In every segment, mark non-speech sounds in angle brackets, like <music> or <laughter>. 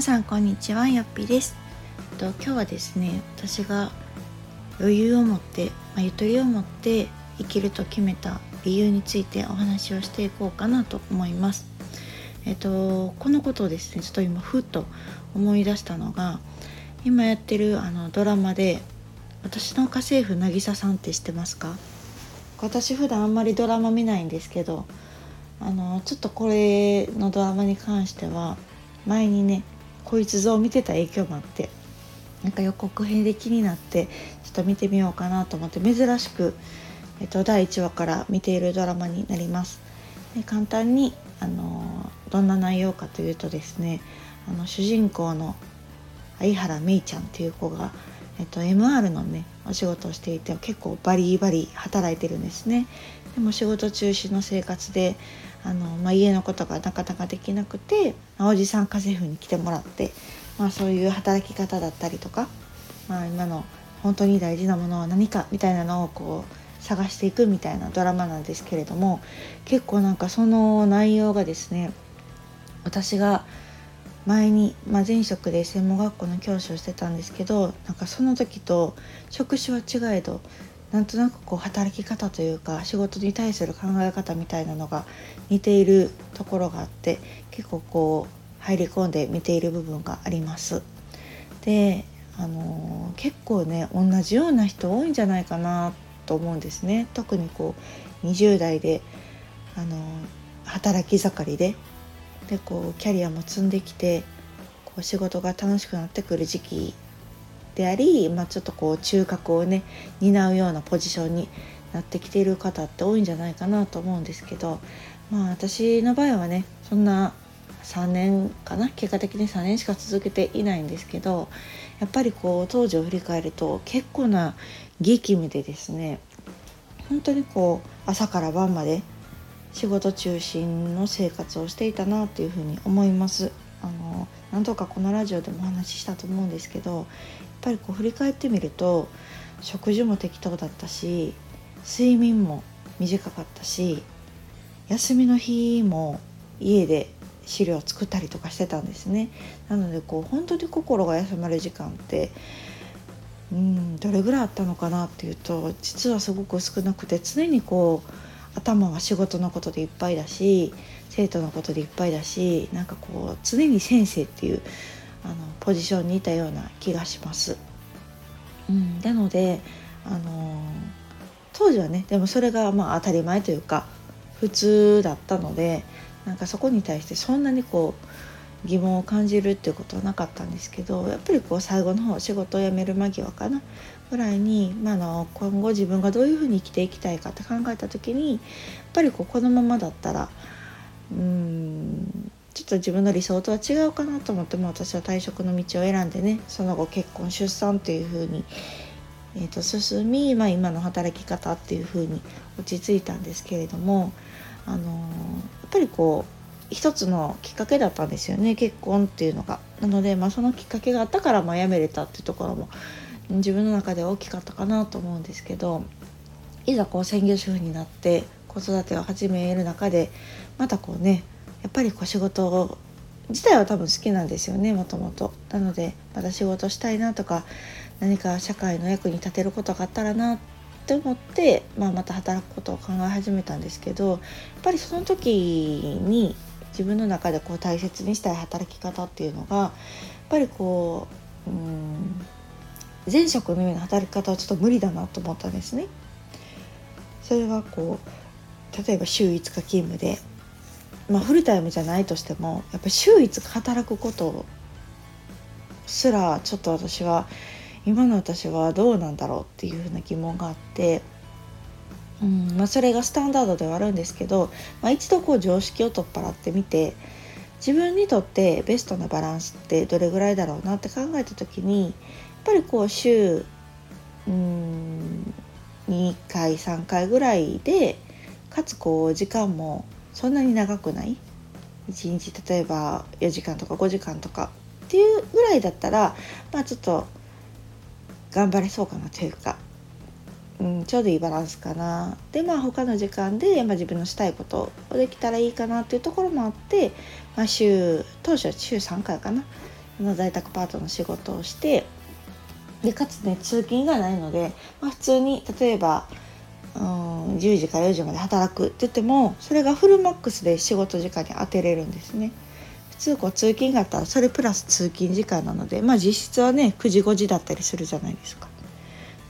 さんこんにちはよっぴです。と今日はですね私が余裕を持って、まあ、ゆとりを持って生きると決めた理由についてお話をしていこうかなと思います。えっとこのことをですねちょっと今ふっと思い出したのが今やってるあのドラマで私の家政婦渚さんって知ってますか？私普段あんまりドラマ見ないんですけどあのちょっとこれのドラマに関しては前にねこいつ像を見てた影響もあってなんか予告編で気になってちょっと見てみようかなと思って珍しく、えっと、第1話から見ているドラマになります。で簡単にあのどんな内容かというとですねあの主人公の相原芽衣ちゃんっていう子が、えっと、MR のねお仕事をしていて結構バリバリ働いてるんですね。でも仕事中止の生活であの、まあ、家のことがなかなかできなくて、ま、おじさん家政婦に来てもらって、まあ、そういう働き方だったりとか、まあ、今の本当に大事なものは何かみたいなのをこう探していくみたいなドラマなんですけれども結構なんかその内容がですね私が前に、まあ、前職で専門学校の教師をしてたんですけどなんかその時と職種は違えどなんとなくこう働き方というか仕事に対する考え方みたいなのが似ているところがあって結構こう入り込んで見ている部分があります。であの結構ね同じような人多いんじゃないかなと思うんですね。特にこう20代であの働き盛りででこうキャリアも積んできてこう仕事が楽しくなってくる時期であり、まあ、ちょっとこう中核をね担うようなポジションになってきている方って多いんじゃないかなと思うんですけどまあ私の場合はねそんな3年かな結果的に3年しか続けていないんですけどやっぱりこう当時を振り返ると結構な激務でですね本当にこう朝から晩まで仕事中心の生活をしていたなというふうに思います。あの何度かこのラジオでもお話ししたと思うんですけどやっぱりこう振り返ってみると食事も適当だったし睡眠も短かったし休みの日も家で資料を作ったりとかしてたんですねなのでこう本当に心が休まる時間ってうんどれぐらいあったのかなっていうと実はすごく少なくて常にこう頭は仕事のことでいっぱいだし生徒のことでいっぱいだしなんかこう常に先生っていうあのポジションにいたような気がします。うん、なのであの当時はねでもそれがまあ当たり前というか普通だったのでなんかそこに対してそんなにこう疑問を感じるっていうことはなかったんですけどやっぱりこう最後の方仕事を辞める間際かなぐらいに、まあ、の今後自分がどういうふうに生きていきたいかって考えた時にやっぱりこうこのままだったらうんちょっと自分の理想とは違うかなと思っても私は退職の道を選んでねその後結婚出産っていうふうに、えー、と進み、まあ、今の働き方っていうふうに落ち着いたんですけれども、あのー、やっぱりこう一つのきっかけだったんですよね結婚っていうのが。なので、まあ、そのきっかけがあったからまあ辞めれたっていうところも自分の中では大きかったかなと思うんですけどいざこう専業主婦になって子育てを始める中でまたこうねやっぱりこう仕事自体は多分好きなんですよねもともと。なのでまた仕事したいなとか何か社会の役に立てることがあったらなって思って、まあ、また働くことを考え始めたんですけどやっぱりその時に自分の中でこう大切にしたい働き方っていうのがやっぱりこううん前職のような働き方はちょっと無理だなと思ったんですね。それはこう例えば週5日勤務で、まあ、フルタイムじゃないとしてもやっぱり週5日働くことすらちょっと私は今の私はどうなんだろうっていうふうな疑問があって、うんまあ、それがスタンダードではあるんですけど、まあ、一度こう常識を取っ払ってみて自分にとってベストなバランスってどれぐらいだろうなって考えた時にやっぱりこう週うん2回3回ぐらいでかつこう時間もそんなに長くない？1日例えば4時間とか5時間とかっていうぐらいだったらまあちょっと頑張れそうかなというか、うん、ちょうどいいバランスかなでまあ他の時間で、まあ、自分のしたいことをできたらいいかなっていうところもあって、まあ週、当初は週3回かなの在宅パートの仕事をしてでかつね通勤がないので、まあ、普通に例えばうん10時から4時まで働くって言ってもそれがフルマックスで仕事時間に当てれるんですね。普通こう通勤があったらそれプラス通勤時間なのでまあ実質はね9時5時だったりするじゃないですか。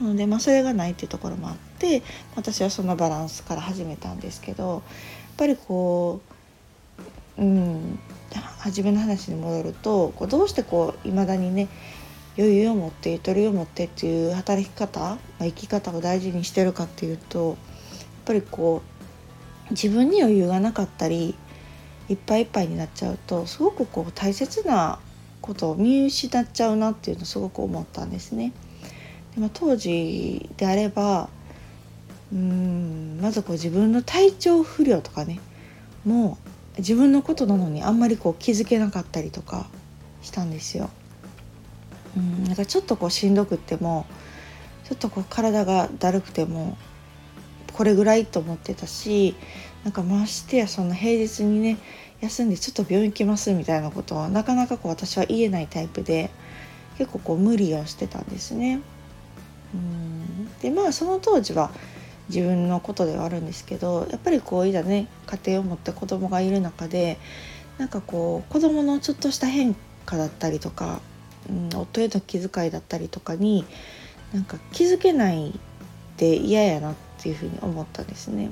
なのでまあそれがないっていうところもあって私はそのバランスから始めたんですけどやっぱりこううん初めの話に戻るとこうどうしてこう未だにね余裕を持ってゆとりを持ってっていう働き方、まあ、生き方を大事にしてるかっていうとやっぱりこう自分に余裕がなかったりいっぱいいっぱいになっちゃうとすごくこう大切なことを見失っちゃうなっていうのをすごく思ったんですね。でも当時であればうんまずこう自分の体調不良とかねもう自分のことなのにあんまりこう気づけなかったりとかしたんですよ。うんなんかちょっとこうしんどくってもちょっとこう体がだるくてもこれぐらいと思ってたしなんかましてやその平日にね休んでちょっと病院行きますみたいなことはなかなかこう私は言えないタイプで結構こう無理をしてたんですね。うんでまあその当時は自分のことではあるんですけどやっぱりこういざね家庭を持って子供がいる中でなんかこう子供のちょっとした変化だったりとかうん、夫への気遣いだったりとかになんか気づけないって嫌やなっていうふうに思ったんですね。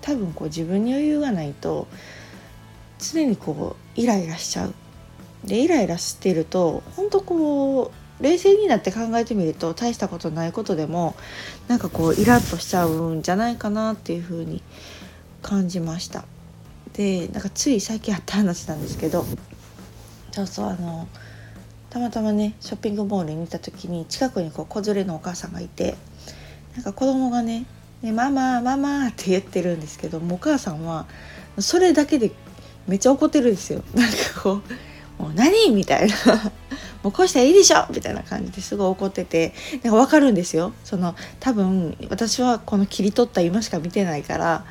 多分こう自分に余裕がないと常にこうイライラしちゃう。でイライラしてると本当こう冷静になって考えてみると大したことないことでもなんかこうイラッとしちゃうんじゃないかなっていうふうに感じました。でなんかつい最近あった話なんですけどそうそうあのたまたまねショッピングモールに行った時に近くにこう子連れのお母さんがいてなんか子供がね「ねママママ」って言ってるんですけどもお母さんはそれだけでめっちゃ怒ってるんですよ。なんかこう「もう何?」みたいなもうこうしたらいいでしょみたいな感じですごい怒っててなんか分かるんですよ。その多分私はこの切り取った今しか見てないから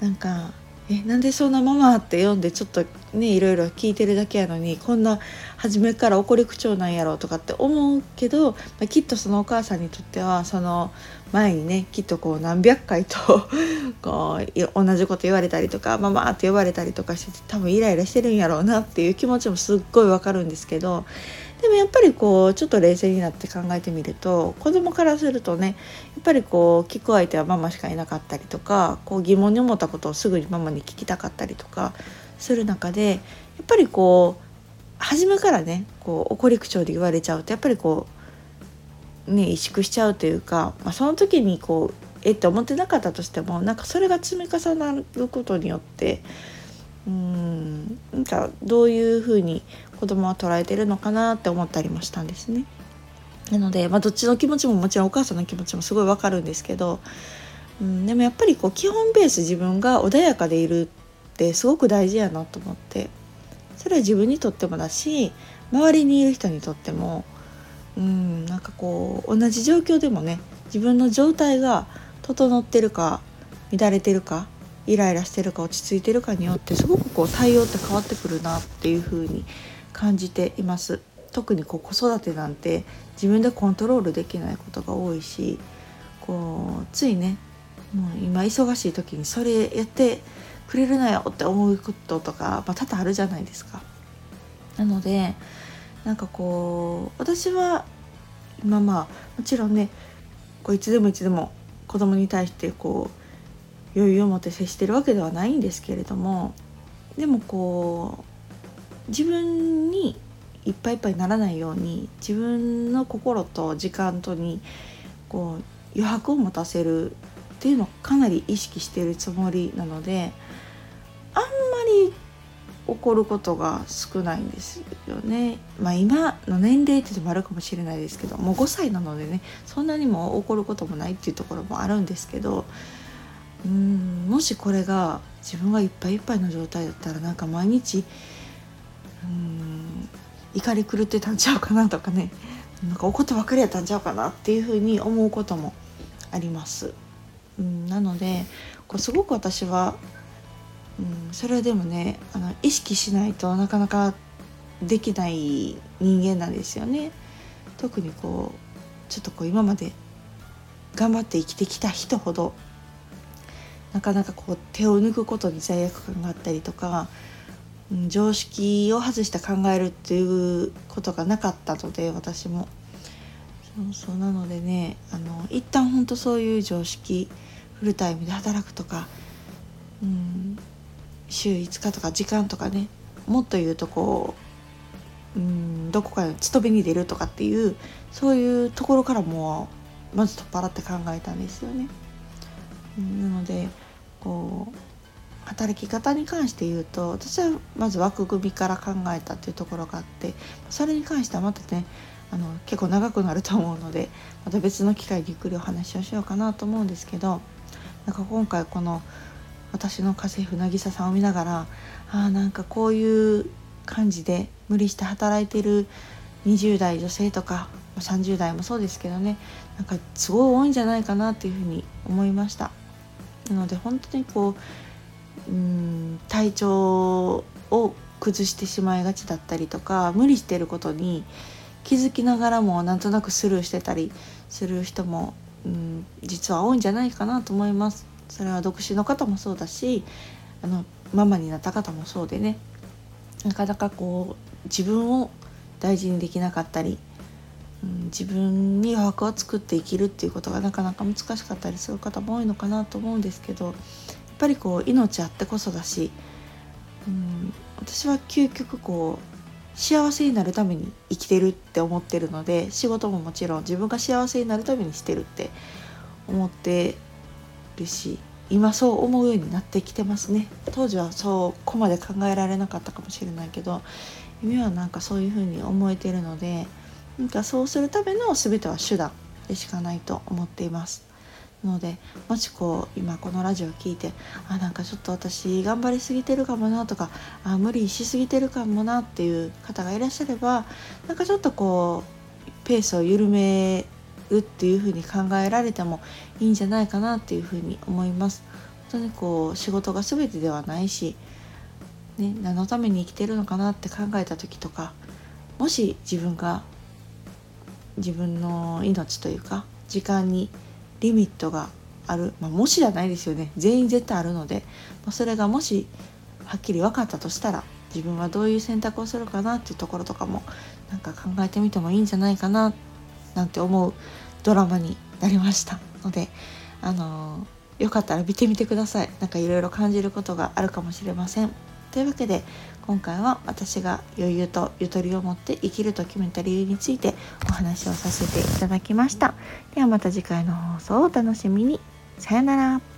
なんかえなんでそんなママって読んでちょっとねいろいろ聞いてるだけやのにこんな初めから怒り口調なんやろうとかって思うけど、まあ、きっとそのお母さんにとってはその前にねきっとこう何百回と <laughs> こう同じこと言われたりとか「ママ」って呼ばれたりとかして多分イライラしてるんやろうなっていう気持ちもすっごいわかるんですけどでもやっぱりこうちょっと冷静になって考えてみると子供からするとねやっぱりこう聞く相手はママしかいなかったりとかこう疑問に思ったことをすぐにママに聞きたかったりとかする中でやっぱりこう初めからねこう怒り口調で言われちゃうとやっぱりこうね萎縮しちゃうというか、まあ、その時にこうえって思ってなかったとしてもなんかそれが積み重なることによってうん。なんかどういうふうに子供は捉えてるのかなって思ったりもしたんですね。なので、まあ、どっちの気持ちももちろんお母さんの気持ちもすごいわかるんですけど、うん、でもやっぱりこう基本ベース自分が穏やかでいるってすごく大事やなと思ってそれは自分にとってもだし周りにいる人にとってもうん。なんかこう同じ状況でもね自分の状態が整ってるか乱れてるかイライラしてるか落ち着いてるかによってすごくこう対応って変わってくるなっていうふうに感じています特にこう子育てなんて自分でコントロールできないことが多いしこうついねもう今忙しい時にそれやってくれるなよって思うこととか、まあ、多々あるじゃないですか。なのでなんかこう私は今まあもちろんねこういつでもいつでも子供に対してこう余裕を持って接してるわけではないんですけれどもでもこう自分にいっぱいいっぱいならないように自分の心と時間とにこう余白を持たせるっていうのをかなり意識してるつもりなのであんまり怒ることが少ないんですよね。まあ今の年齢っていうのもあるかもしれないですけどもう5歳なのでねそんなにも怒ることもないっていうところもあるんですけどうんもしこれが自分がいっぱいいっぱいの状態だったらなんか毎日うん怒り狂ってたんちゃうかなとかねなんか怒ってばっかりやったんちゃうかなっていうふうに思うこともあります。うん、なのでこうすごく私は、うん、それはでもねあの意識しないとなかなかできない人間なんですよね。特にこうちょっとこう今まで頑張って生きてきた人ほどなかなかこう手を抜くことに罪悪感があったりとか、常識を外して考えるっていうことがなかったので私も。そうそうなのでねあの一旦ほんとそういう常識フルタイムで働くとか、うん、週5日とか時間とかねもっと言うとこう、うん、どこかに勤めに出るとかっていうそういうところからもまず取っ払って考えたんですよね。なのでこう働き方に関して言うと私はまず枠組みから考えたっていうところがあってそれに関してはまたねあの結構長くなると思うのでまた別の機会にゆっくりお話をしようかなと思うんですけどなんか今回この私の家政婦渚さんを見ながらあなんかこういう感じで無理して働いてる20代女性とか30代もそうですけどねなんかすごい多いんじゃないかなっていうふうに思いました。なので本当にこううん体調を崩してしまいがちだったりとか無理してることに気づきながらもなんとなくスルーしてたりする人もうん実は多いんじゃないかなと思います。それは独身の方もそうだしあのママになった方もそうでね。なかなかこう自分を大事にできなかったりうん、自分に余白を作って生きるっていうことがなかなか難しかったりする方も多いのかなと思うんですけどやっぱりこう命あってこそだし、うん、私は究極こう幸せになるために生きてるって思ってるので仕事ももちろん自分が幸せになるためにしてるって思ってるし今そう思うようになってきてますね。当時はそうこまで考えられなかったかもしれないけど今はなんかそういうふうに思えてるのでなんかそうするための全ては手段でしかないと思っていますのでもしこう今このラジオを聞いてあなんかちょっと私頑張りすぎてるかもなとかあ無理しすぎてるかもなっていう方がいらっしゃればなんかちょっとこうペースを緩めるっていうふうに考えられてもいいんじゃないかなっていうふうに思います。本当にこう仕事が全てではないし、ね、何のために生きてるのかなって考えた時とかもし自分が自分の命というか時間にリミットがある、まあ、もしじゃないですよね。全員絶対あるので、まあ、それがもしはっきり分かったとしたら自分はどういう選択をするかなっていうところとかもなんか考えてみてもいいんじゃないかななんて思うドラマになりました。のであのー、よかったら見てみてください。なんかいろいろ感じることがあるかもしれません。というわけで今回は私が余裕とゆとりを持って生きると決めた理由についてお話をさせていただきました。ではまた次回の放送をお楽しみに。さよなら。